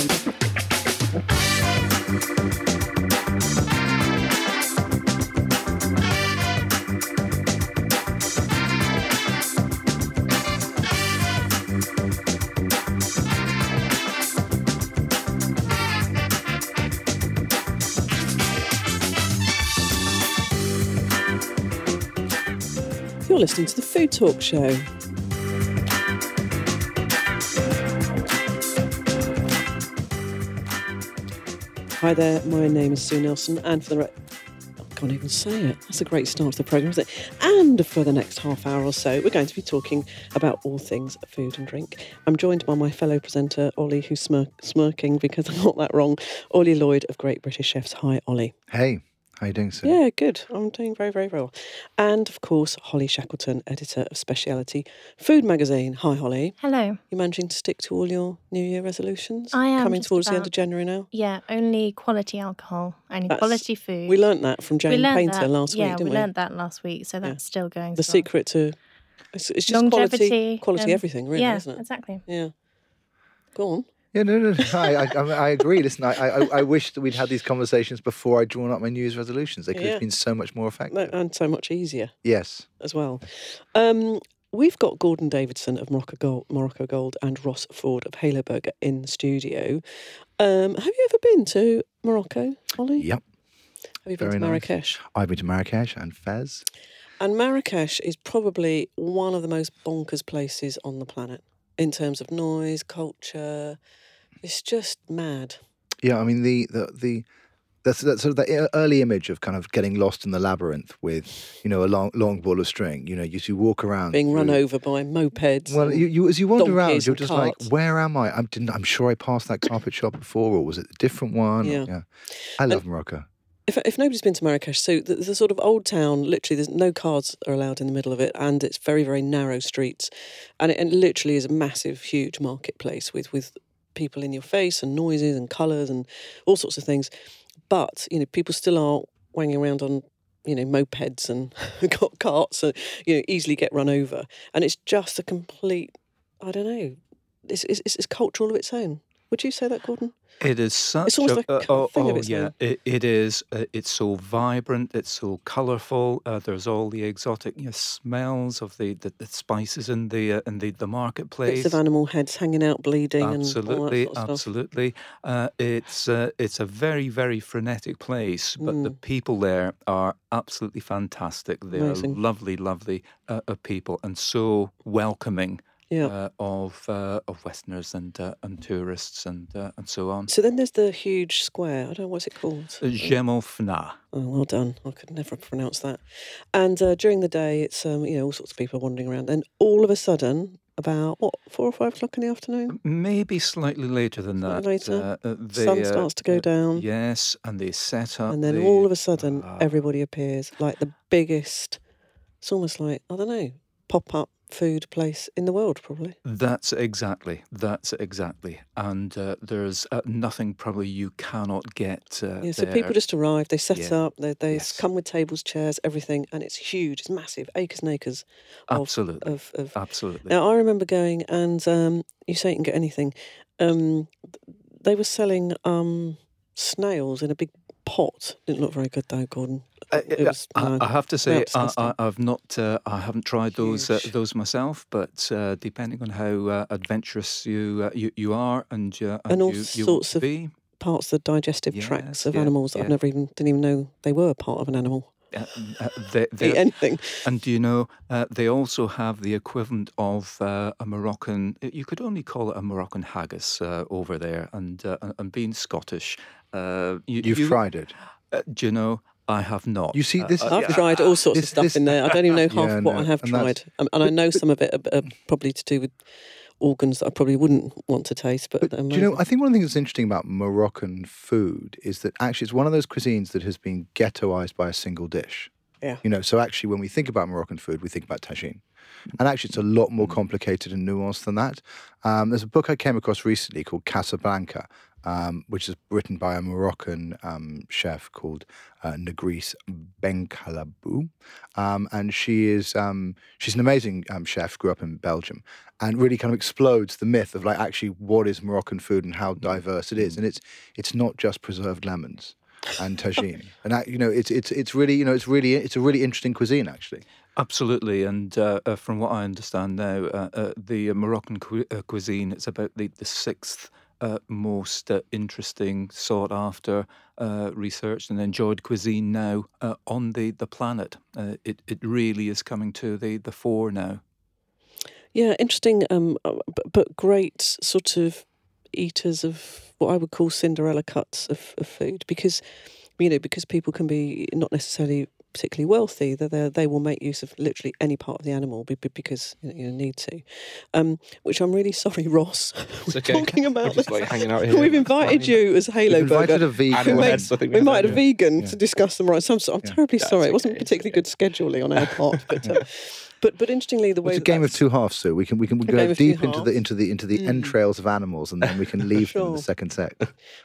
You're listening to the Food Talk Show. Hi there, my name is Sue Nelson, and for the re- I can't even say it. That's a great start to the programme, isn't it? And for the next half hour or so, we're going to be talking about all things food and drink. I'm joined by my fellow presenter, Ollie, who's smirk- smirking because I got that wrong. Ollie Lloyd of Great British Chefs. Hi, Ollie. Hey, how are you doing, sir? Yeah, good. I'm doing very, very well. And of course, Holly Shackleton, editor of Speciality Food Magazine. Hi, Holly. Hello. You managing to stick to all your New Year resolutions? I am Coming just towards the end of January now. Yeah, only quality alcohol, only That's- quality food. We learnt that from We Jane Painter that- last yeah, week, didn't we we? learned that last week, so that's still going. the strong. secret to it's, it's just quality, longevity, quality and- everything, really, yeah, isn't it? exactly. Yeah. Go on. Yeah, no, no, no. I, I, I, I agree. Listen, I, I, I wish that we'd had these conversations before I'd drawn up my New Year's resolutions. They could Yeah. have been so much more effective. And so much easier Yes. as well. Um, we've got Gordon Davidson of Morocco Gold, Morocco Gold and Ross Forder of Halo Burger in studio. Um, have you ever been to Morocco, Ollie? Yep. Have you been Very to nice. Marrakesh? I've been to Marrakesh and Fez. And Marrakesh is probably one of the most bonkers places on the planet in terms of noise, culture. It's just mad. Yeah, I mean the the the that's that sort of the e- early image of kind of getting lost in the labyrinth with you know a long long ball of string. You know, you, you walk around Being run over by mopeds. Well, you, you as you wander around, you're just carts. like, where am I? I'm didn't, I'm sure I passed that carpet shop before, or was it a different one? Or- Yeah. I love Morocco. If, if nobody's been to Marrakesh, so the, the sort of old town, literally, there's no cars are allowed in the middle of it, and it's very, very narrow streets, and it, and literally is a massive, huge marketplace with with people in your face and noises and colours and all sorts of things. But you know, people still are wanging around on you know mopeds and got carts, and you know easily get run over, and it's just a complete, I don't know, it's, it's, it's cultural of its own. Would you say that, Gordon? It is such It's almost a like a uh, oh, thing of oh, its yeah. It, it is uh, it's so vibrant it's so colorful uh, there's all the exotic you know, smells of the, the, the spices in the uh, in the, the marketplace Bits of animal heads hanging out, bleeding, absolutely and all that sort of absolutely. Uh, it's uh, it's a very very frenetic place but the Mm. people there are absolutely fantastic. They're lovely lovely uh, people and so welcoming Yeah. uh, of uh, of Westerners and uh, and tourists and uh, and so on. So then there's the huge square. I don't know what's it called. Jemaa el-Fnaa. Oh, well done. I could never pronounce that. And uh, during the day, it's um, you know all sorts of people wandering around. Then all of a sudden, about what four or five o'clock in the afternoon, Maybe slightly later than that. Slightly later. Uh, uh, they, sun uh, starts to go uh, down, Yes, and they set up. and then the- all of a sudden, everybody appears like the biggest. It's almost like I don't know, pop up food place in the world, probably. That's exactly. That's exactly. And uh, there's uh, nothing probably you cannot get. Uh, Yeah, so there. people just arrive, they set Yeah. up, they, they Yes. come with tables, chairs, everything, and it's huge, it's massive, acres and acres of, Absolutely. of, of Absolutely. Now I remember going and um, you say you can get anything. Um, they were selling um, snails in a big pot. Didn't look very good though, Gordon. I, It was, I, no, I have to say, I, I've not, uh, I haven't tried those uh, those myself. But uh, depending on how uh, adventurous you, uh, you you are, and uh, And all you, you sorts of be, Parts of the digestive tracts of yeah, animals that I've never even didn't even know they were part of an animal. uh, uh, they, anything. And do you know, uh, they also have the equivalent of uh, a Moroccan, you could only call it a Moroccan haggis uh, over there. And, uh, and- and being Scottish, uh, you, You've you- tried it. Uh, do you know, I have not. You see, Uh, this- uh, I've yeah, tried all sorts this- of stuff this- in there. I don't even know half Yeah, what no, I have and tried, um, and I know some of it are, are probably to do with organs that I probably wouldn't want to taste. But, But do you know? I think one of the things that's interesting about Moroccan food is that actually it's one of those cuisines that has been ghettoized by a single dish. Yeah. You know, so actually when we think about Moroccan food, we think about tagine. And actually, it's a lot more complicated and nuanced than that. Um, there's a book I came across recently called Casablanca, um, which is written by a Moroccan um, chef called uh, Nargisse Benkabbou, um, and she is um, she's an amazing um, chef. Grew up in Belgium, and really kind of explodes the myth of like actually what is Moroccan food and how diverse it is. And it's it's not just preserved lemons and tagine, and that, you know it's it's it's really you know it's really it's a really interesting cuisine actually. Absolutely, and uh, uh, from what I understand now, uh, uh the Moroccan cu- uh, cuisine it's about the, the sixth uh, most uh, interesting, sought after, uh, researched, and enjoyed cuisine now uh, on the, the planet. Uh, it, it really is coming to the, the fore now. Yeah, interesting, um, uh, but, but great sort of eaters of what I would call Cinderella cuts of, of food because, you know, because people can be not necessarily particularly wealthy, that they will make use of literally any part of the animal because you need to. Um, which I'm really sorry, Ross. We're okay. talking about We're like hanging out here. We've invited you as Halo We've Burger. invited a vegan. We, I think we we might have a vegan Yeah. to discuss them right. So I'm, so- I'm Yeah. terribly That's sorry. It wasn't okay, particularly good scheduling on our part, but uh, but but interestingly, the way It's a game of two halves, so we can we can we go deep into the into the into the Mm. entrails of animals, and then we can leave them in the second set.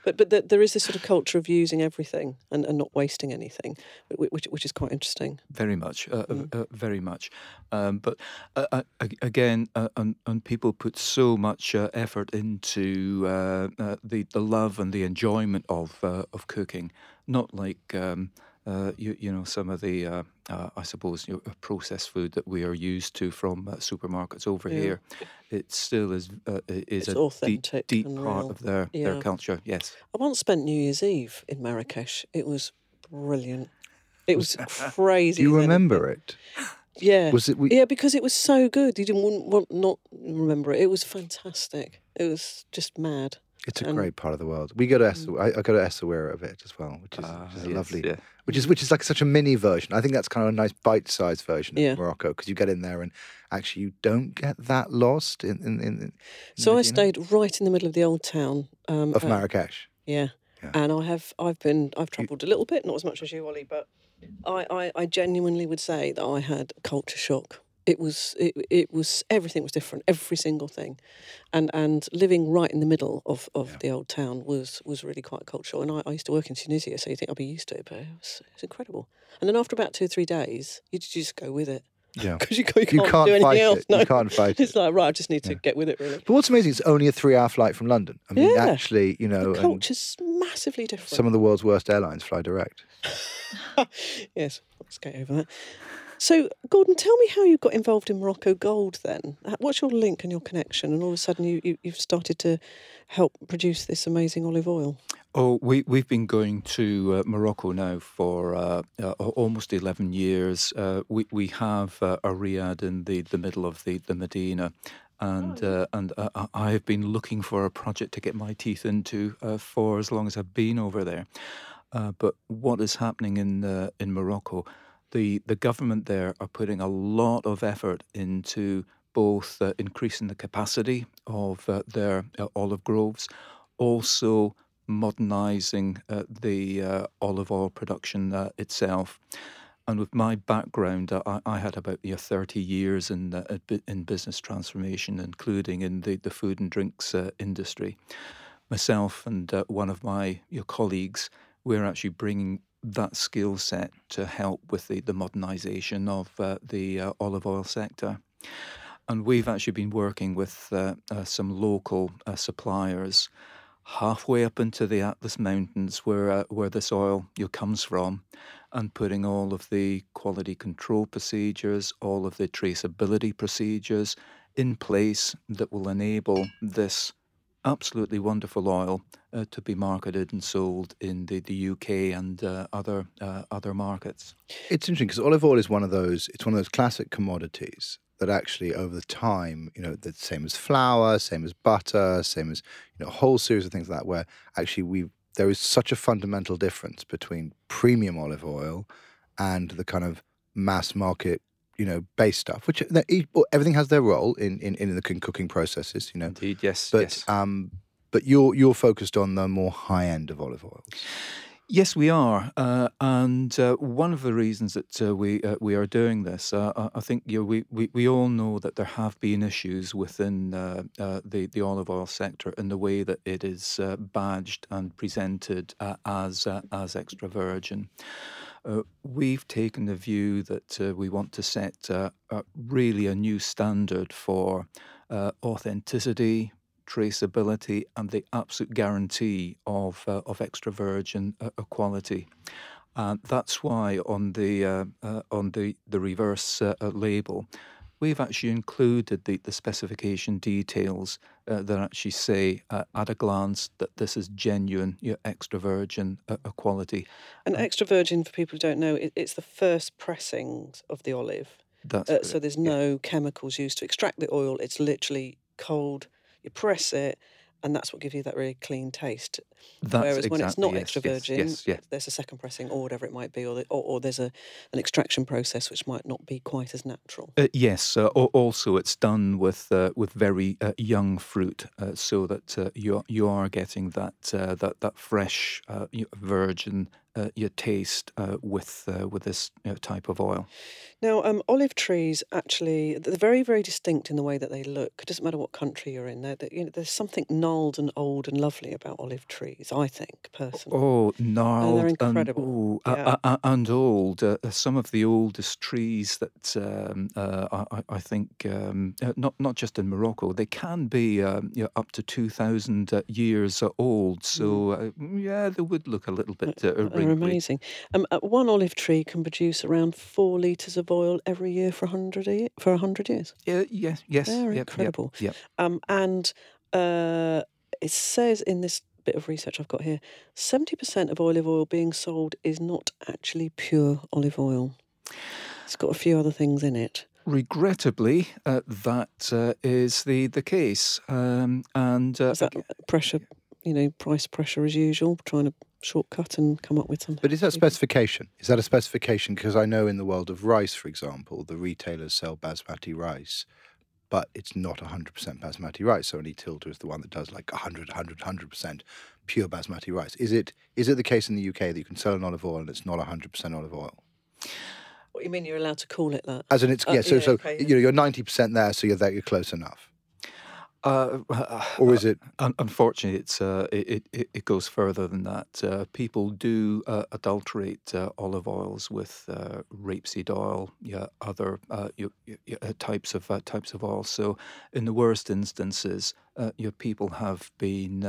But but the, there is this sort of culture of using everything and, and not wasting anything, which which is quite interesting. Very much, uh, uh, Mm. uh, very much. Um, but uh, uh, again, uh, and, and people put so much uh, effort into uh, uh, the the love and the enjoyment of uh, of cooking, not like. Um, uh, you, you know some of the uh, uh, I suppose you know, processed food that we are used to from uh, supermarkets over Yeah. here. It still is uh, is It's a deep, authentic deep and part real. of their Yeah. their culture. Yes. I once spent New Year's Eve in Marrakesh. It was brilliant. It was crazy. Do you remember it? Yeah. Was it? We, yeah, because it was so good. You didn't want, want not remember it. It was fantastic. It was just mad. It's a and- great part of the world. We go to Essa, I, I go to Essaouira of it as well, which is, Ah, which is a yes, lovely, yeah. which is which is like such a mini version. I think that's kind of a nice bite-sized version Yeah. of Morocco because you get in there and actually you don't get that lost in in, in, in So I stayed right in the middle of the old town. Um, of uh, Marrakesh. Yeah. Yeah. And I have I've been I've travelled a little bit, not as much as you, Ollie, but I, I, I genuinely would say that I had culture shock. It was it, it was everything was different, every single thing. And and living right in the middle of, of the old town was was really quite cultural. And I, I used to work in Tunisia, so you think I'd be used to it, but it was, it was incredible. And then after about two or three days, you just, you just go with it. Yeah. Because you, can't- You you can't, do anything fight else. it. No. You can't fight It's it. like, right, I just need to get with it, really. But what's amazing, it's only a three-hour flight from London. I mean, Yeah. actually, you know, The culture's massively different. some of the world's worst airlines fly direct. yes, let's get over that. So, Gordon, tell me how you got involved in Morocco Gold then. What's your link and your connection? And all of a sudden, you, you, you've started to help produce this amazing olive oil. Oh, we we've been going to uh, Morocco now for uh, uh, almost eleven years. Uh, we we have uh, a riad in the, the middle of the the Medina, and uh, and uh, I- have been looking for a project to get my teeth into uh, for as long as I've been over there. Uh, but what is happening in uh, in Morocco? The the government there are putting a lot of effort into both uh, increasing the capacity of uh, their uh, olive groves, also modernising uh, the uh, olive oil production uh, itself. And with my background, I, I had about yeah, 30 years in, in business transformation, including in the, the food and drinks industry. Myself and one of my your colleagues, we're actually bringing that skill set to help with the, the modernisation of uh, the uh, olive oil sector. And we've actually been working with uh, uh, some local uh, suppliers halfway up into the Atlas Mountains where, uh, where this oil comes from and putting all of the quality control procedures, all of the traceability procedures in place that will enable this absolutely wonderful oil uh, to be marketed and sold in the, the UK and uh, other uh, other markets. It's interesting because olive oil is one of those. It's one of those classic commodities that actually, over the time, you know, the same as flour, same as butter, same as you know, a whole series of things like that. Where actually we there is such a fundamental difference between premium olive oil and the kind of mass market, you know, base stuff. Which everything has their role in in, in the cooking- processes, you know. Indeed, yes, But yes. um, but you're you're focused on the more high end of olive oils. Yes, we are, uh, and uh, one of the reasons that uh, we uh, we are doing this, uh, I I think you know, we, we we all know that there have been issues within uh, the the olive oil sector in the way that it is uh, badged and presented uh, as uh, as extra virgin. Uh, we've taken the view that uh, we want to set uh, really a new standard for uh, authenticity, traceability, and the absolute guarantee of uh, of extra virgin uh, quality. And that's why on the on the the reverse label, we've actually included the, the specification details uh, that actually say uh, at a glance that this is genuine you know, extra virgin uh, quality. And extra virgin, for people who don't know, it, it's the first pressings of the olive. That's Uh, so there's yeah. no chemicals used to extract the oil. It's literally cold. You press it, and that's what gives you that really clean taste. That's Whereas when it's not yes, extra virgin, yes, yes. there's a second pressing or whatever it might be, or, the, or, or there's a an extraction process which might not be quite as natural. Uh, yes. Uh, al- also, it's done with uh, with very uh, young fruit, uh, so that uh, you are- you are getting that that that fresh, virgin uh, your taste uh, with uh, with this you know, type of oil. Now, um, olive trees actually they're very very distinct in the way that they look. It doesn't matter what country you're in. They're, they you know, there's something gnarled and old and lovely about olive trees. I think personally. Oh, gnarled incredible. and, ooh, Yeah. a- and old. Uh, uh, some of the oldest trees that um, uh, I, I- think, um, uh, not not just in Morocco, they can be um, you know, up to two thousand uh, years uh, old. So uh, yeah, they would look a little bit uh, They're amazing. Um, uh, one olive tree can produce around four litres of oil every year for a hundred ye- for a hundred years. Yeah, yes, yes, They're yep, yep, incredible. Yep, Um, and uh, it says in this bit of research I've got here, seventy percent of olive oil being sold is not actually pure olive oil. It's got a few other things in it. Regrettably, uh, that uh, is the the case, um, and uh, Is that pressure, you know, price pressure as usual, trying to shortcut and come up with something? But is that specification? Is that a specification? Because I know in the world of rice, for example, the retailers sell basmati rice, but it's not 100% basmati rice. So only Tilda is the one that does like 100, 100, 100% pure basmati rice. Is it is it the case in the UK that you can sell an olive oil and it's not 100% olive oil? What you mean? You're allowed to call it that? As in, it's Uh, yeah. So yeah, so okay, you know you're 90% there, so you're there. You're close enough. Uh, Or is it? Un- unfortunately, it's uh, it, it it goes further than that. Uh, people do uh, adulterate uh, olive oils with uh, rapeseed oil, yeah, other uh, uh, types of uh, types of oil. So, in the worst instances, uh, your people have been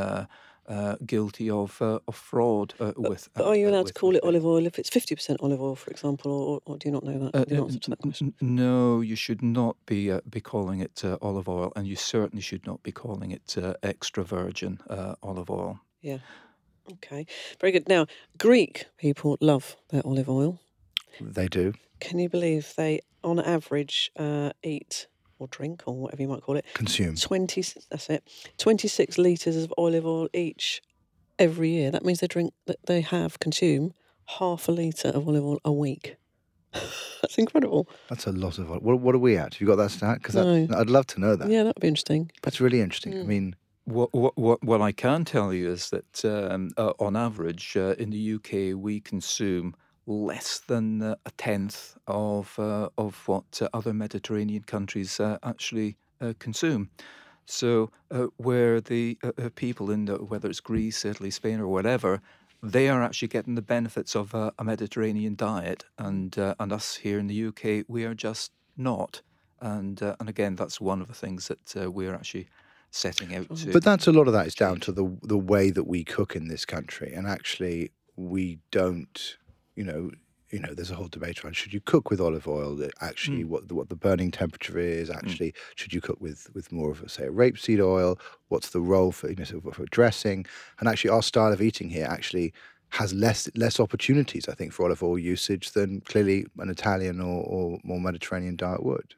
uh, guilty of uh, of fraud uh, with. But uh, are you uh, allowed to call with it olive oil if it's fifty percent olive oil, for example, or, or do you not know that? Uh, the uh, answer to that question. n- No, you should not be uh, be calling it uh, olive oil, and you certainly should not be calling it uh, extra virgin uh, olive oil. Yeah. Okay, very good. Now, Greek people love their olive oil. They do. Can you believe they, on average, uh, eat or drink or whatever you might call it, Consume. twenty? That's it. Twenty-six liters of olive oil each every year. That means they drink. that They have consume half a liter of olive oil a week. That's incredible. That's a lot of. What, what are we at? Have you got that stat? Because No. I'd love to know that. Yeah, that'd be interesting. That's really interesting. I Mm. mean, What, what, what, what I can tell you is that um, uh, on average uh, in the UK we consume less than uh, a tenth of uh, of what uh, other Mediterranean countries uh, actually uh, consume. So uh, where the people in the, whether it's Greece, Italy, Spain, or whatever, they are actually getting the benefits of a Mediterranean diet, and and us here in the UK we are just not. And and again, that's one of the things that we're actually setting out to. But that's a lot of that is down to the the way that we cook in this country, and actually we don't. You know, you know. There's a whole debate around should you cook with olive oil? That actually, what the, what the burning temperature is. Actually, should you cook with with more of a say a rapeseed oil? What's the role for you know for dressing? And actually, our style of eating here actually has less less opportunities, I think, for olive oil usage than clearly an Italian or, or more Mediterranean diet would.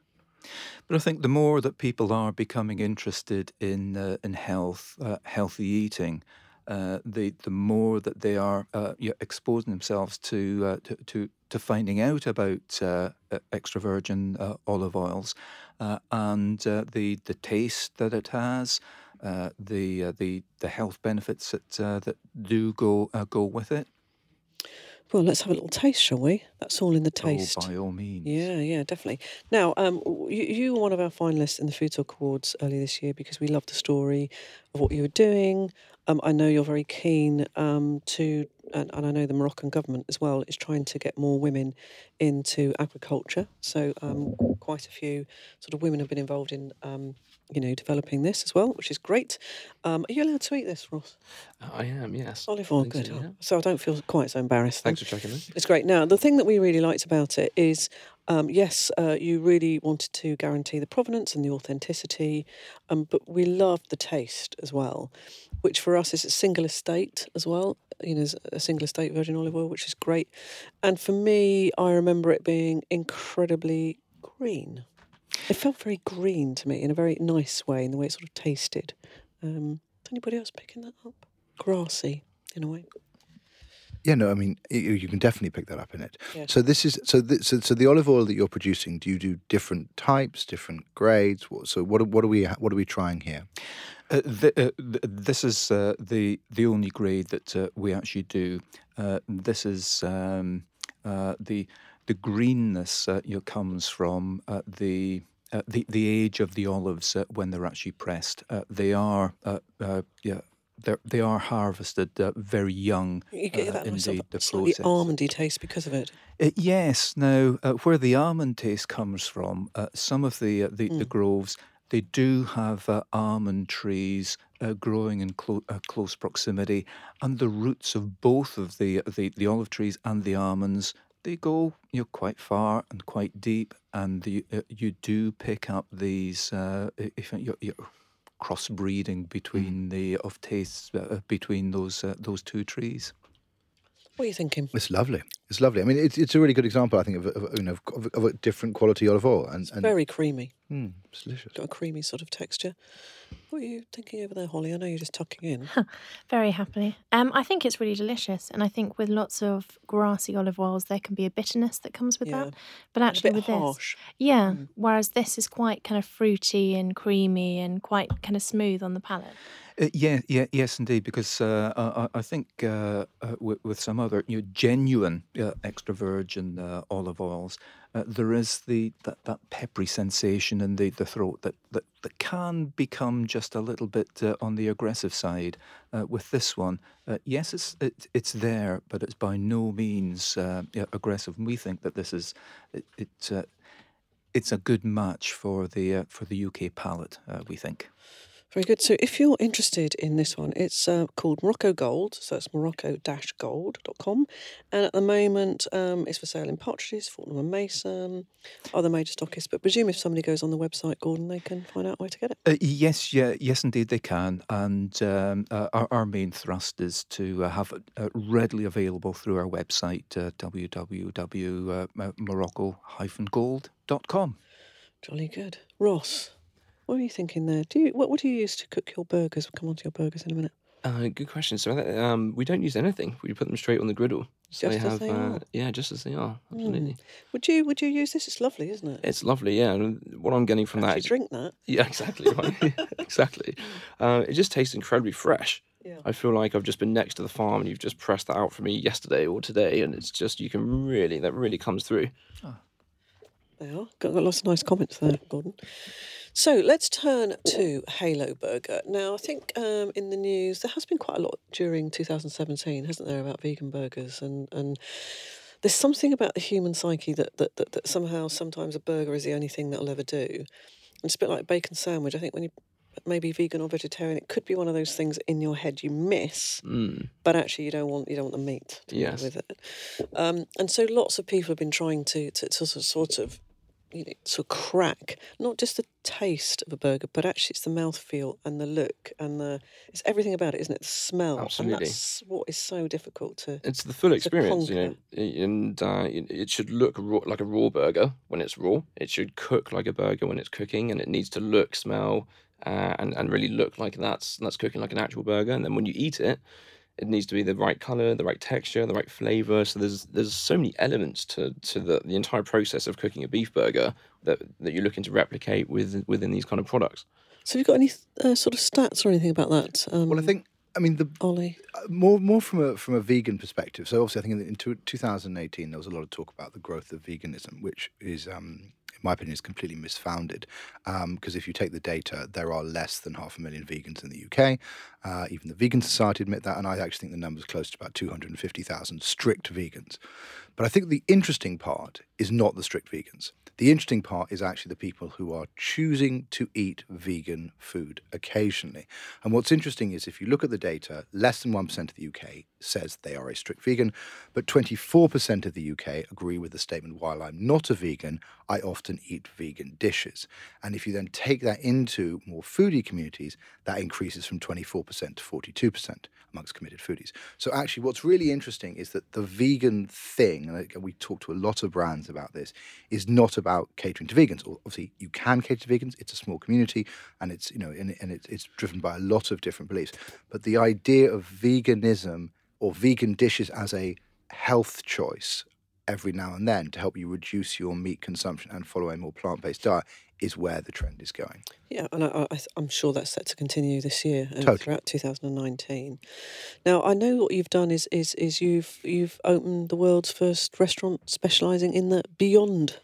But I think the more that people are becoming interested in uh, in health, uh, healthy eating, uh, the the more that they are uh, exposing themselves to, uh, to to to finding out about uh, extra virgin uh, olive oils uh, and the the taste that it has, the the the health benefits that that do go go with it. Well, let's have a little taste, shall we? That's all in the taste. Oh, by all means. Yeah, yeah, definitely. Now, um, you, you were one of our finalists in the Food Talk Awards earlier this year because we loved the story of what you were doing. Um, I know you're very keen um, to, and, and I know the Moroccan government as well is trying to get more women into agriculture. So um, quite a few sort of women have been involved in, um, you know, developing this as well, which is great. Um, are you allowed to eat this, Ross? I am, yes. Olive oil, think so, good. yeah. So I don't feel quite so embarrassed. then. Thanks for checking in. It's great. Now, the thing that we really liked about it is, um, yes, uh, you really wanted to guarantee the provenance and the authenticity, um, but we loved the taste as well, which for us is a single estate as well. You know, a single estate virgin olive oil, which is great. And for me, I remember it being incredibly green. It felt very green to me in a very nice way in the way it sort of tasted. Um, is anybody else picking that up? Grassy in a way. Yeah, no, I mean you, you can definitely pick that up in it. Yeah. So this is so, th- so so the olive oil that you're producing. Do you do different types, different grades? What, so what are- what are we what are we trying here? Uh, th- uh, th- this is uh, the the only grade that uh, we actually do. Uh, this is um, uh, the the greenness uh, you know, comes from uh, the. Uh, the the age of the olives uh, when they're actually pressed, uh, they are uh, uh, yeah they they are harvested uh, very young You get that in nice the, slightly almondy taste because of it. Yes. Now, uh, where the almond taste comes from, uh, some of the, uh, the the groves they do have uh, almond trees uh, growing in clo- uh, close proximity, and the roots of both of the, the the olive trees and the almonds they go you know quite far and quite deep, and the, uh, you do pick up these uh, i- if you're, you're crossbreeding between the of tastes uh, between those uh, those two trees. What are you thinking? It's lovely. It's lovely. I mean, it's it's a really good example, I think, of, a- of you know of, of a different quality olive oil, and, and Very creamy. Mm, it's delicious. Got a creamy sort of texture. What are you thinking over there, Holly? I know you're just tucking in. Very happily. Um, I think it's really delicious, and I think with lots of grassy olive oils, there can be a bitterness that comes with Yeah. that. But actually, with this, harsh. yeah. Whereas this is quite kind of fruity and creamy and quite kind of smooth on the palate. Uh, yeah, yeah, yes, indeed. Because uh, I, I- think uh, uh, with, with some other you know, genuine uh, extra virgin olive oils, there is the that, that peppery sensation in the, the throat that, that, that can become just a little bit on the aggressive side. With this one, yes, it's it, it's there, but it's by no means aggressive. And we think that this is it. it it's a good match for the for the UK palate. We think. Very good. So if you're interested in this one, it's uh, called Morocco Gold. So it's morocco-gold.com. And at the moment, um, it's for sale in Partridges, Fortnum and Mason, other major stockists. But presume if somebody goes on the website, Gordon, they can find out where to get it. Uh, yes, yeah, yes, indeed they can. And um, uh, our, our main thrust is to uh, have it uh, readily available through our website, uh, www.morocco-gold.com. Jolly good. Ross, what are you thinking there? Do you what, what do you use to cook your burgers? We'll come on to your burgers in a minute. Uh, good question. So uh, um, we don't use anything. We put them straight on the griddle. So Just they as they uh, are. yeah, just as they are. Absolutely. Would you would you use this? It's lovely, isn't it? It's lovely. Yeah. What I'm getting from that Actually is drink that. yeah, exactly right. exactly. Uh, it just tastes incredibly fresh. Yeah. I feel like I've just been next to the farm and you've just pressed that out for me yesterday or today, and it's just you can really that really comes through. They are. Got, got lots of nice comments there, Gordon. So let's turn to Halo Burger. Now, I think um, in the news there has been quite a lot during 2017, hasn't there, about vegan burgers and and there's something about the human psyche that that, that, that somehow sometimes a burger is the only thing that'll ever do. And it's a bit like a bacon sandwich. I think when you maybe vegan or vegetarian, it could be one of those things in your head you miss, Mm. but actually you don't want you don't want the meat to Yes. with it. Um, and so lots of people have been trying to to, to sort of you know, sort of crack not just the taste of a burger, but actually it's the mouthfeel and the look and the it's everything about it, isn't it? The smell, Absolutely. and that's what is so difficult to. It's the full experience, you know, and uh, it should look raw, like a raw burger when it's raw. It should cook like a burger when it's cooking, and it needs to look, smell, uh, and and really look like that's that's cooking like an actual burger. And then when you eat it, it needs to be the right color, the right texture, the right flavor. So there's there's so many elements to to the, the entire process of cooking a beef burger that that you're looking to replicate with within these kind of products. So, have you got any uh, sort of stats or anything about that? Um, Well, I think I mean, the Ollie. uh, more more from a from a vegan perspective. So obviously, I think in, in two- 2018 there was a lot of talk about the growth of veganism, which is, um, in my opinion, is completely misfounded. Because if you take the data, there are less than half a million vegans in the UK. Uh, even the Vegan Society admit that, and I actually think the number's close to about 250,000 strict vegans. But I think the interesting part is not the strict vegans. The interesting part is actually the people who are choosing to eat vegan food occasionally. And what's interesting is if you look at the data, less than 1% of the UK says they are a strict vegan, but 24% of the UK agree with the statement while I'm not a vegan, I often eat vegan dishes. And if you then take that into more foodie communities, that increases from 24% to 42% amongst committed foodies. So actually, what's really interesting is that the vegan thing, and we talk to a lot of brands about this, is not about catering to vegans. Obviously, you can cater to vegans. It's a small community, and it's you know, and, and it's, it's driven by a lot of different beliefs. But the idea of veganism or vegan dishes as a health choice every now and then to help you reduce your meat consumption and follow a more plant-based diet is where the trend is going. Yeah, and I, I, I'm sure that's set to continue this year and Totally. throughout 2019. Now, I know what you've done is is is you've you've opened the world's first restaurant specialising in the Beyond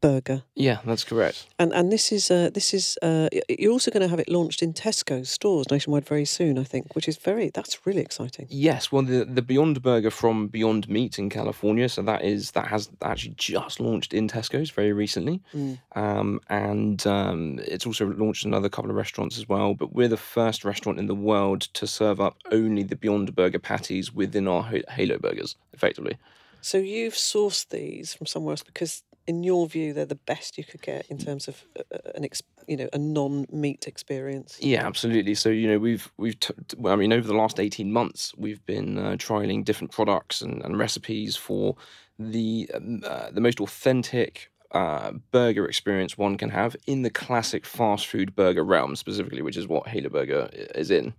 Burger, Yeah, that's correct. and and this is uh, this is uh, you're also going to have it launched in Tesco stores nationwide very soon, I think, which is very that's really exciting. Yes, well, the the Beyond Burger from Beyond Meat in California, so that is that has actually just launched in Tesco's very recently, Mm. um, and um, it's also launched in another couple of restaurants as well. But we're the first restaurant in the world to serve up only the Beyond Burger patties within our Halo Burgers, effectively. So you've sourced these from somewhere else because, in your view, they're the best you could get in terms of uh, uh, an ex, you know a non-meat experience. Yeah, absolutely. So you know we've we've t- t- well, I mean over the last eighteen months we've been uh, trialing different products and, and recipes for the um, uh, the most authentic uh, burger experience one can have in the classic fast food burger realm specifically, which is what Halo Burger is in.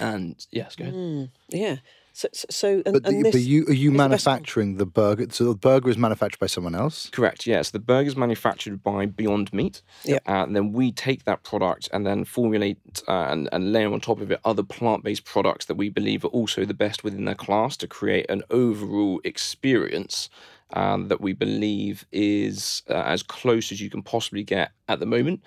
And yes, go ahead. Mm, yeah. So so, so and, But, the, and this, but you are you is the manufacturing the burger? So the burger is manufactured by someone else. Correct. Yes, the burger is manufactured by Beyond Meat. Yep. Uh, and then we take that product and then formulate uh, and, and layer on top of it other plant-based products that we believe are also the best within their class to create an overall experience um, that we believe is uh, as close as you can possibly get at the moment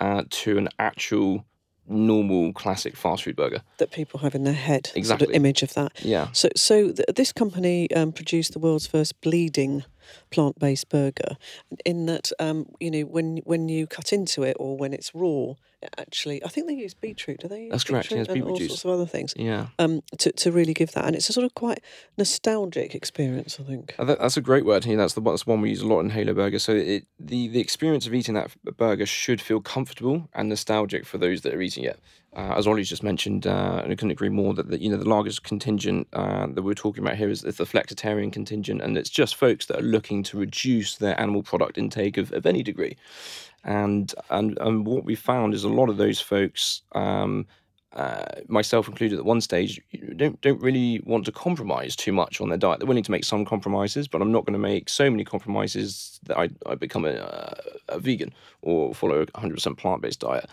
uh, to an actual normal classic fast food burger. that people have in their head, sort Exactly. of image of that. Yeah. So, so th- this company um, produced the world's first bleeding plant-based burger. In that, um, you know, when when you cut into it or when it's raw, it actually, I think they use beetroot. Do they? Use That's correct, yes, and all juice. sorts of other things. Yeah. Um, to to really give that, and it's a sort of quite nostalgic experience. I think. That's a great word. Yeah, that's the one- that's one we use a lot in Halo Burger. So it the the experience of eating that burger should feel comfortable and nostalgic for those that are eating it. Uh, as Ollie's just mentioned, uh, and I couldn't agree more that the, you know the largest contingent uh, that we're talking about here is, is the flexitarian contingent, and it's just folks that are looking to reduce their animal product intake of, of any degree. And and and what we found is a lot of those folks. Um, uh, myself included at one stage, don't don't really want to compromise too much on their diet. They're willing to make some compromises, but I'm not going to make so many compromises that I, I become a, a vegan or follow a 100% plant based diet.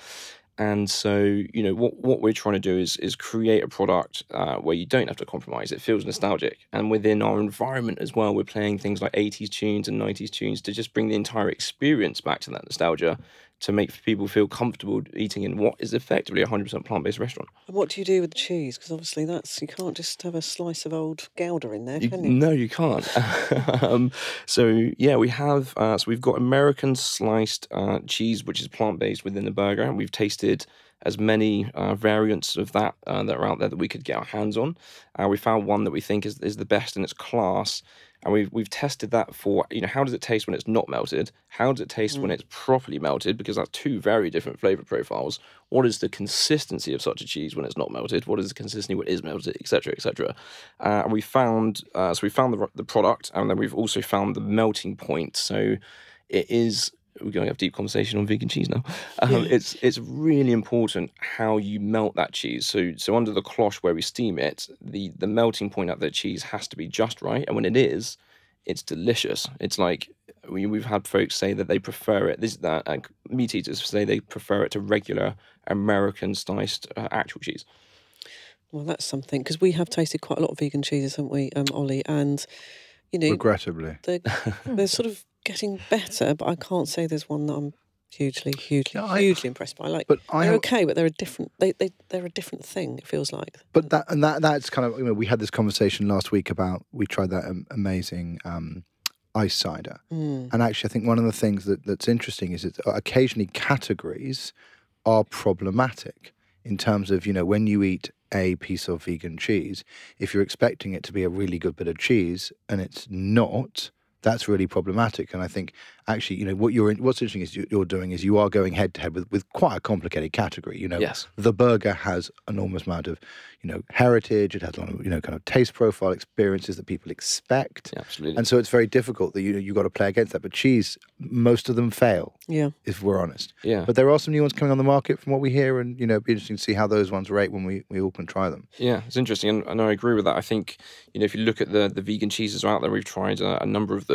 And so, you know, what, what we're trying to do is is create a product uh, where you don't have to compromise. It feels nostalgic, and within our environment as well, we're playing things like 80s tunes and 90s tunes to just bring the entire experience back to that nostalgia, to make people feel comfortable eating in what is effectively a 100% plant based restaurant. And what do you do with the cheese? Because obviously that's you can't just have a slice of old Gouda in there, You- can you? No, you can't. um, so yeah, we have. Uh, so we've got American sliced uh, cheese, which is plant based within the burger. and We've tasted as many uh, variants of that uh, that are out there that we could get our hands on. Uh, we found one that we think is, is the best in its class. And we've, we've tested that for, you know, how does it taste when it's not melted? How does it taste when it's properly melted? Because that's two very different flavor profiles. What is the consistency of such a cheese when it's not melted? What is the consistency when it is melted, etc., etc. Uh, and we found, uh, so we found the, the product, and then we've also found the melting point. So it is. We're going to have a deep conversation on vegan cheese now. Um, It's it's really important how you melt that cheese. So so under the cloche where we steam it, the the melting point of the cheese has to be just right, and when it is, it's delicious. It's like we, we've had folks say that they prefer it. This that uh, meat eaters say they prefer it to regular American sliced uh, actual cheese. Well, that's something because we have tasted quite a lot of vegan cheeses, haven't we, um, Ollie? And you know, Regrettably. they're, they're sort of getting better, but I can't say there's one that I'm hugely, hugely, Yeah, I- hugely impressed by. Like But I they're okay, but they're a different. They they they're a different thing. It feels like. but that and that that's kind of you know we had this conversation last week about we tried that um, amazing um, ice cider, Mm. and actually I think one of the things that that's interesting is that occasionally categories are problematic in terms of you know when you eat a piece of vegan cheese, if you're expecting it to be a really good bit of cheese and it's not. That's really problematic, and I think actually, you know, what you're in, what's interesting is you, you're doing is you are going head to head with with quite a complicated category. You know, Yes. the burger has enormous amount of you know heritage it has a lot of you know kind of taste profile experiences that people expect Yeah, absolutely. and so it's very difficult that you you got to play against that but cheese most of them fail Yeah. if we're honest yeah. but there are some new ones coming on the market from what we hear and you know it'd be interesting to see how those ones rate when we, we all can try them Yeah, it's interesting, and, and I agree with that. I think you know if you look at the the vegan cheeses out there, we've tried a, a number of them.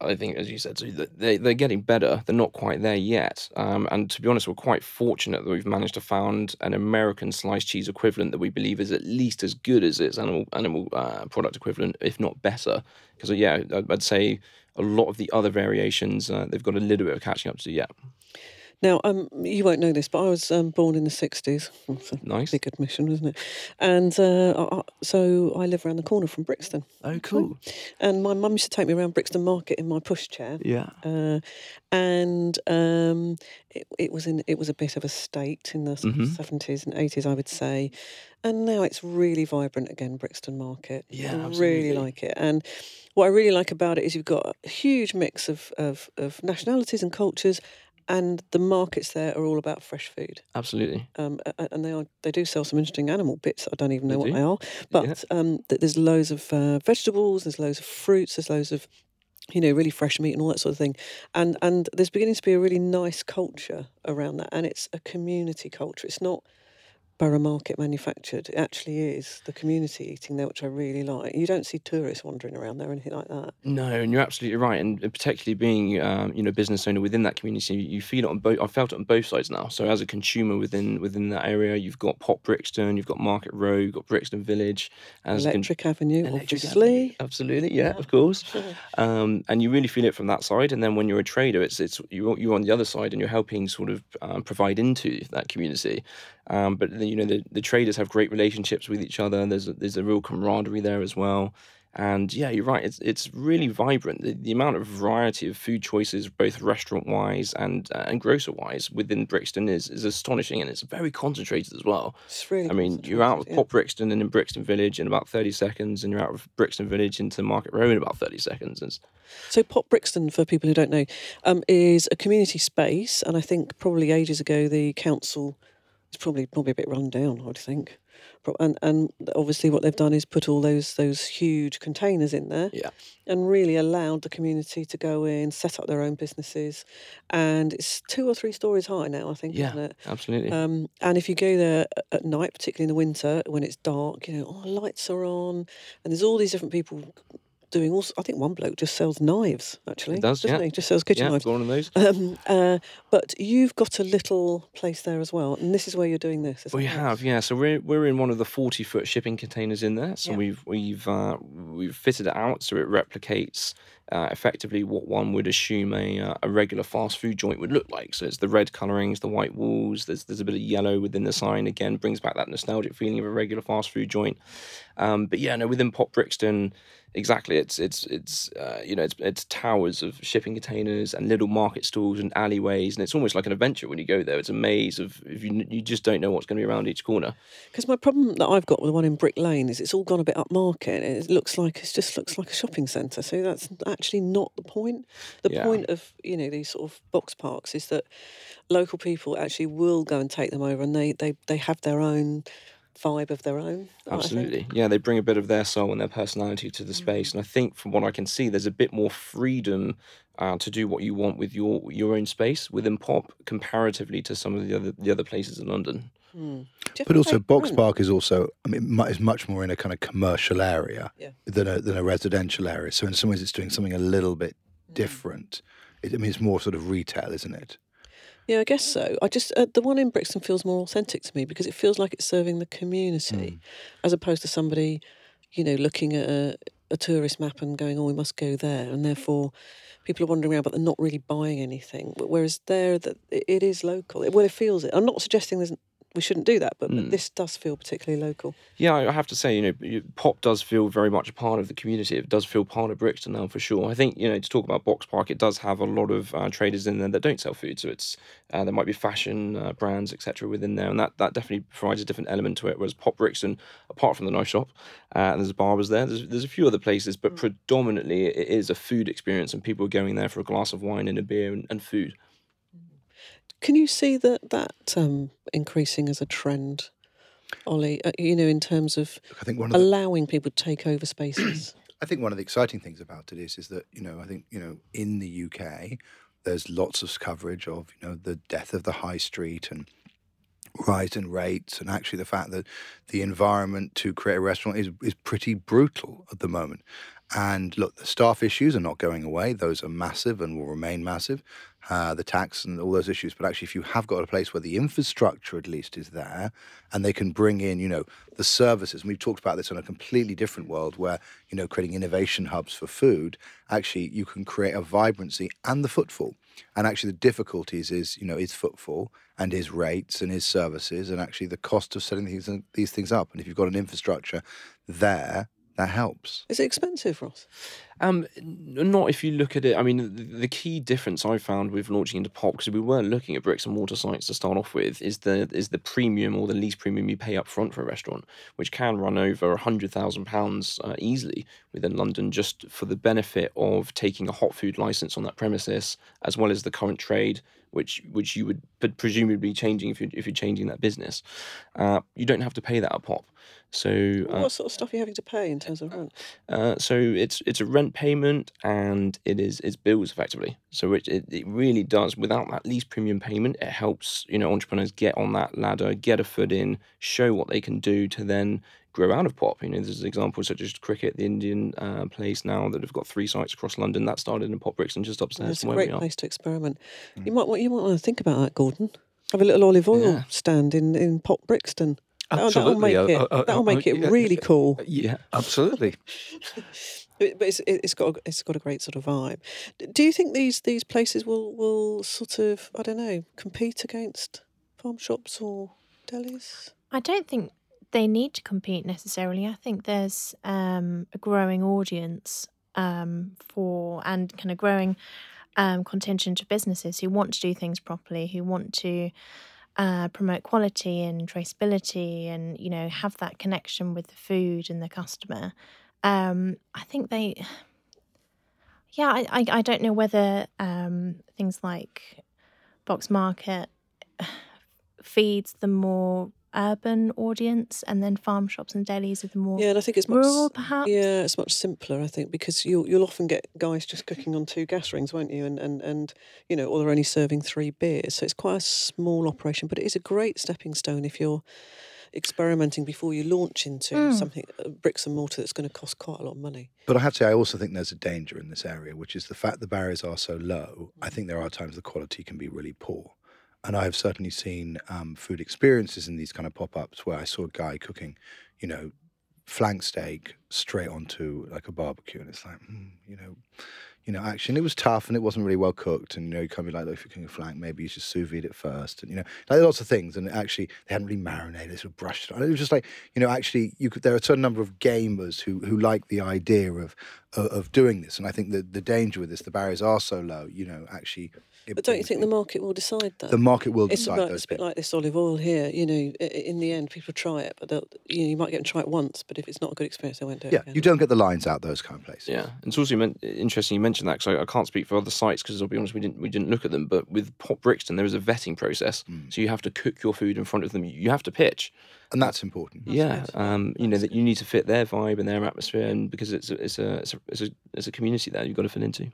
I think, as you said, so they they're getting better. They're not quite there yet, um, and to be honest, we're quite fortunate that we've managed to found an American sliced cheese equivalent that we believe is at least as good as its animal animal uh, product equivalent, if not better. Because yeah, I'd, say a lot of the other variations uh, they've got a little bit of catching up to do yet. Now, um, you won't know this, but I was um, born in the '60s. That's a Nice. big admission, wasn't it? And uh, I, so I live around the corner from Brixton, Oh, cool. and my mum used to take me around Brixton Market in my pushchair. Yeah. Uh, and um, it, it was in it was a bit of a state in the Mhm. 70s and 80s, I would say. And now it's really vibrant again, Brixton Market. Yeah, I really like it. And what I really like about it is you've got a huge mix of, of, of nationalities and cultures, and the markets there are all about fresh food. Absolutely. Um, and they are they do sell some interesting animal bits. I don't even They know what do? they are, but um, there's loads of uh, vegetables, there's loads of fruits, there's loads of you know really fresh meat and all that sort of thing. And and there's beginning to be a really nice culture around that, and it's a community culture. It's not borough market manufactured. It actually is the community eating there, which I really like. You don't see tourists wandering around there or anything like that. No, and you're absolutely right. And particularly being, um, you know, business owner within that community, you, feel it on both. I've felt it on both sides now. So as a consumer within within that area, you've got Pop Brixton, you've got Market Row, you've got Brixton Village, as a con- Electric Avenue, Electric obviously. Avenue. Absolutely, yeah, of course. Um, and you really feel it from that side. And then when you're a trader, it's it's you're, you're on the other side and you're helping sort of um, provide into that community. Um, but the, you know the, the traders have great relationships with each other. There's a, there's a real camaraderie there as well. And yeah, you're right. It's it's really vibrant. The, the amount of variety of food choices, both restaurant wise and uh, and grocer wise, within Brixton is is astonishing, and it's very concentrated as well. It's really I mean, you're out of yeah. Pop Brixton and in Brixton Village in about 30 seconds, and you're out of Brixton Village into Market Row in about 30 seconds. It's, So Pop Brixton, for people who don't know, um, is a community space, and I think probably ages ago the council is probably probably a bit run down. I would think, and and obviously what they've done is put all those those huge containers in there, Yeah. and really allowed the community to go in, set up their own businesses, and it's two or three stories high now. I think, yeah, isn't it? absolutely. Um, and if you go there at night, particularly in the winter when it's dark, you know, oh, lights are on, and there's all these different people doing all. I think one bloke just sells knives. Actually, does, doesn't yeah. he? Just sells kitchen yeah, knives. one of those. Um, uh, but you've got a little place there as well, and this is where you're doing this. Is We right? have, yeah. So we're we're in one of the forty foot shipping containers in there. So Yeah. we've we've uh, we've fitted it out so it replicates uh, effectively what one would assume a uh, a regular fast food joint would look like. So it's the red colorings, the white walls. There's there's a bit of yellow within the sign. Again, brings back that nostalgic feeling of a regular fast food joint. Um, but yeah, no, within Pop Brixton, exactly. It's it's it's uh, you know it's it's towers of shipping containers and little market stalls and alleyways, and it's almost like an adventure when you go there. It's a maze of if you you just don't know what's going to be around each corner. Because my problem that I've got with the one in Brick Lane is it's all gone a bit upmarket. It looks like it just looks like a shopping centre. So that's actually not the point. The Yeah. point of you know these sort of box parks is that local people actually will go and take them over, and they they, they have their own vibe of their own. Absolutely, yeah. They bring a bit of their soul and their personality to the Mm. space, and I think from what I can see, there's a bit more freedom. Uh, to do what you want with your your own space within pop comparatively to some of the other the other places in London. Have But also, Box? Park is also, I mean, is much more in a kind of commercial area Yeah. than a than a residential area. So in some ways, it's doing something a little bit Mm. different. It, I mean, it's more sort of retail, isn't it? Yeah, I guess so. I just uh, the one in Brixton feels more authentic to me because it feels like it's serving the community, as opposed to somebody, you know, looking at a, a tourist map and going, "Oh, we must go there," and therefore people are wandering around, but they're not really buying anything. Whereas there, that it, it is local. It, well, it feels it. I'm not suggesting there's we shouldn't do that, but, Hmm. but this does feel particularly local. Yeah, I have to say, you know, Pop does feel very much a part of the community. It does feel part of Brixton now for sure. I think, you know, to talk about Box Park, it does have a lot of uh, traders in there that don't sell food. So it's uh, there might be fashion uh, brands, etc., within there, and that that definitely provides a different element to it. Whereas Pop Brixton, apart from the knife shop, uh, and there's barbers there. There's there's a few other places, but predominantly it is a food experience, and people are going there for a glass of wine and a beer and, and food. Can you see that that um, increasing as a trend, Ollie? Uh, you know, in terms of I think one of the allowing people to take over spaces. I think one of the exciting things about it is is that you know I think you know in the UK there's lots of coverage of you know the death of the high street and rise in rates and actually the fact that the environment to create a restaurant is is pretty brutal at the moment. And look, the staff issues are not going away; those are massive and will remain massive. Uh, the tax and all those issues, but actually, if you have got a place where the infrastructure at least is there, and they can bring in, you know, the services. And we've talked about this in a completely different world, where you know, creating innovation hubs for food. Actually, you can create a vibrancy and the footfall. And actually, the difficulties is, you know, is footfall and is rates and is services, and actually the cost of setting these these things up. And if you've got an infrastructure there, that helps. Is it expensive, Ross? Um, not if you look at it. I mean, the, the key difference I found with launching into pop because we weren't looking at bricks and mortar sites to start off with is the is the premium or the least premium you pay up front for a restaurant, which can run over a hundred thousand pounds uh, easily within London just for the benefit of taking a hot food license on that premises as well as the current trade. Which, which you would but presumably be changing if you're if you're changing that business, uh, you don't have to pay that at pop. So uh, what sort of stuff are you having to pay in terms of rent? uh, so it's it's a rent payment and it is it's bills effectively. So it, it it really does without that lease premium payment, it helps you know entrepreneurs get on that ladder, get a foot in, show what they can do to then grow out of pop. You know, there's examples such as Kricket, the Indian uh, place now that have got three sites across London. That started in Pop Brixton just upstairs It's a from where we great are. place to experiment. You might want you might want to think about that, Gordon. Have a little olive oil Yeah. stand in in Pop Brixton. That'll, that'll make Uh, it. uh, uh, that'll uh, make it really cool. Yeah, absolutely. But it's it's got a, it's got a great sort of vibe. Do you think these these places will will sort of I don't know compete against farm shops or delis? I don't think they need to compete necessarily. I think there's um, a growing audience um, for and kind of growing um, contingent of businesses who want to do things properly, who want to uh, promote quality and traceability, and you know have that connection with the food and the customer. Um, I think they, yeah, I, I, I don't know whether um, things like Box Market feeds the more urban audience, and then farm shops and delis are the more Yeah, and I think it's much rural, perhaps. Yeah, it's much simpler, I think, because you'll you'll often get guys just cooking on two gas rings, won't you? And and and you know, or they're only serving three beers, so it's quite a small operation. But it is a great stepping stone if you're experimenting before you launch into Mm. something uh, bricks and mortar that's going to cost quite a lot of money. But I have to say, I also think there's a danger in this area, which is the fact the barriers are so low. I think there are times the quality can be really poor. And I have certainly seen um, food experiences in these kind of pop ups where I saw a guy cooking, you know, flank steak straight onto like a barbecue. And it's like, mm, you know, you know, actually, and it was tough and it wasn't really well cooked. And, you know, you can't be like, look, if you're cooking a flank, maybe you should sous vide it first. And, you know, like lots of things. And actually, they hadn't really marinated, they sort of brushed it on. It was just like, you know, actually, you could, there are a certain number of gamers who, who like the idea of, of, of doing this. And I think that the danger with this, the barriers are so low, you know, actually. It But don't you think the market will decide that? the market will it's, decide about, those it's a bit bits. like this olive oil here. You know, i- i- in the end, people try it, but they'll, you know, you might get them to try it once, but if it's not a good experience, they won't do it Yeah, again. you don't get the lines out those kind of places. Yeah, and it's also meant, interesting you mentioned that because I, I can't speak for other sites because I'll be honest, we didn't we didn't look at them. But with Pop Brixton, there is a vetting process, Mm. so you have to cook your food in front of them. You have to pitch. And that's important. yeah, um, you know that you need to fit their vibe and their atmosphere, and because it's a, it's a it's a it's a, it's a community that you've got to fit into.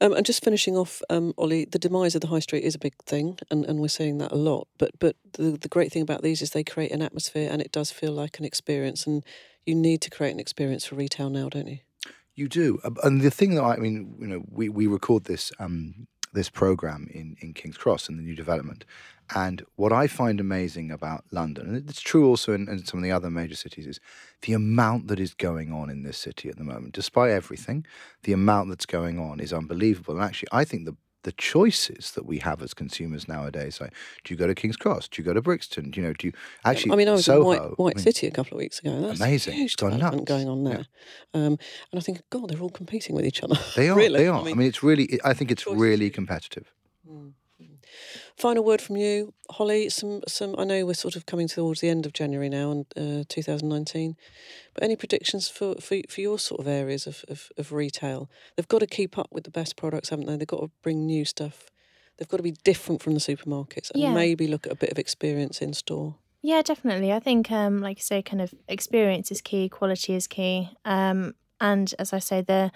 Um, and just finishing off, um, Ollie, the demise of the high street is a big thing, and, and we're seeing that a lot. But but the the great thing about these is they create an atmosphere, and it does feel like an experience. And you need to create an experience for retail now, don't you? You do, and the thing that I, I mean, you know, we, we record this um, this program in in King's Cross and the new development. And what I find amazing about London, and it's true also in, in some of the other major cities, is the amount that is going on in this city at the moment. Despite everything, the amount that's going on is unbelievable. And actually, I think the the choices that we have as consumers nowadays. Like, do you go to King's Cross? Do you go to Brixton? Do you know? Do you actually? I mean, I was Soho, in White, White I mean, City a couple of weeks ago. That's Amazing. Huge It's gone nuts. going on Yeah. there. Um, and I think, God, they're all competing with each other. They are. really. They are. I mean, it's really. I think it's choices. really competitive. Final word from you, Holly. Some, some. I know we're sort of coming towards the end of January now, and uh, 2019. But any predictions for, for for your sort of areas of, of, of retail? They've got to keep up with the best products, haven't they? They've got to bring new stuff. They've got to be different from the supermarkets, and Yeah. maybe look at a bit of experience in store. Yeah, definitely. I think, um, like you say, kind of experience is key, quality is key, um, and as I say, the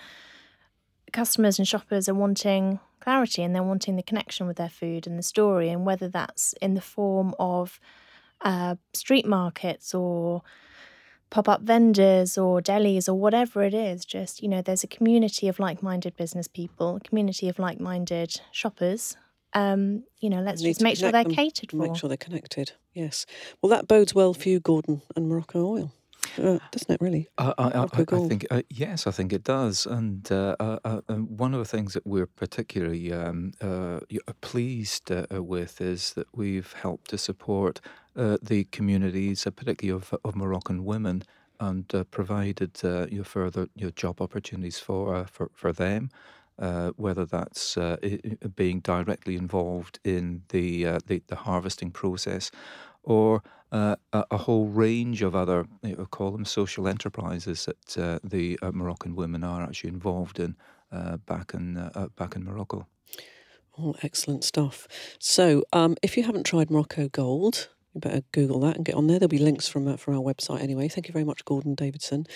customers and shoppers are wanting clarity and they're wanting the connection with their food and the story, and whether that's in the form of uh, street markets or pop up vendors or delis or whatever it is. Just you know, there's a community of like-minded business people, a community of like-minded shoppers. Um, you know, let's just make sure they're them, catered for. Make sure they're connected. Yes. Well, that bodes well for you, Gordon, and Morocco Oil, uh, doesn't it? Really. I, I, I, I think uh, yes, I think it does, and uh, uh, uh, one of the things that we're particularly um, pleased with is that we've helped to support uh, the communities, uh, particularly of, of Moroccan women, and uh, provided uh, you know, further you know, job opportunities for uh, for for them. Uh, whether that's uh, being directly involved in the, uh, the the harvesting process, or uh, a, whole range of other, you know, call them social enterprises that uh, the uh, Moroccan women are actually involved in uh, back in uh, uh, back in Morocco. All excellent stuff. So, um, if you haven't tried Morocco Gold, you better Google that and get on there. There'll be links from uh, from our website anyway. Thank you very much, Gordon Davidson.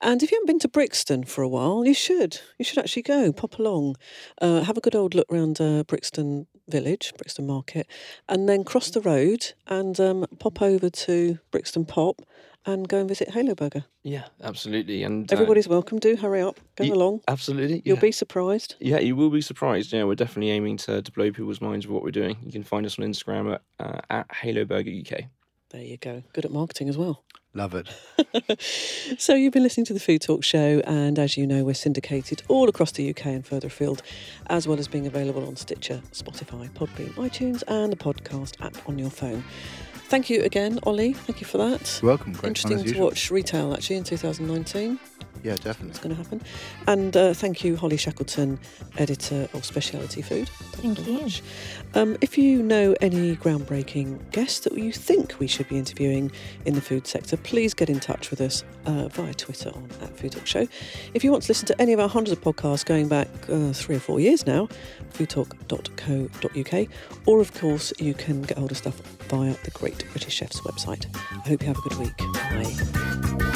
And if you haven't been to Brixton for a while, you should. You should actually go. Pop along, uh, have a good old look round uh, Brixton Village, Brixton Market, and then cross the road and um, pop over to Brixton Pop and go and visit Halo Burger. Yeah, absolutely. And uh, Everybody's welcome. Do hurry up. Go Ye- along. absolutely. You'll be surprised. Yeah, you will be surprised. Yeah, we're definitely aiming to, to blow people's minds with what we're doing. You can find us on Instagram at, uh, at Halo Burger UK. There you go. Good at marketing as well. Love it. so you've been listening to the Food Talk Show, and as you know, we're syndicated all across the UK and further afield, as well as being available on Stitcher, Spotify, Podbean, iTunes, and the podcast app on your phone. Thank you again, Ollie. Thank you for that. You're welcome. Great Interesting to watch retail actually in 2019. Yeah, definitely. It's going to happen? And uh, thank you, Holly Shackleton, editor of Speciality Food. Thank very you. much. Um, if you know any groundbreaking guests that you think we should be interviewing in the food sector, please get in touch with us uh, via Twitter on at Food Talk Show. If you want to listen to any of our hundreds of podcasts going back uh, three or four years now, foodtalk.co.uk, or of course you can get hold of stuff via the Great British Chef's website. I hope you have a good week. Bye.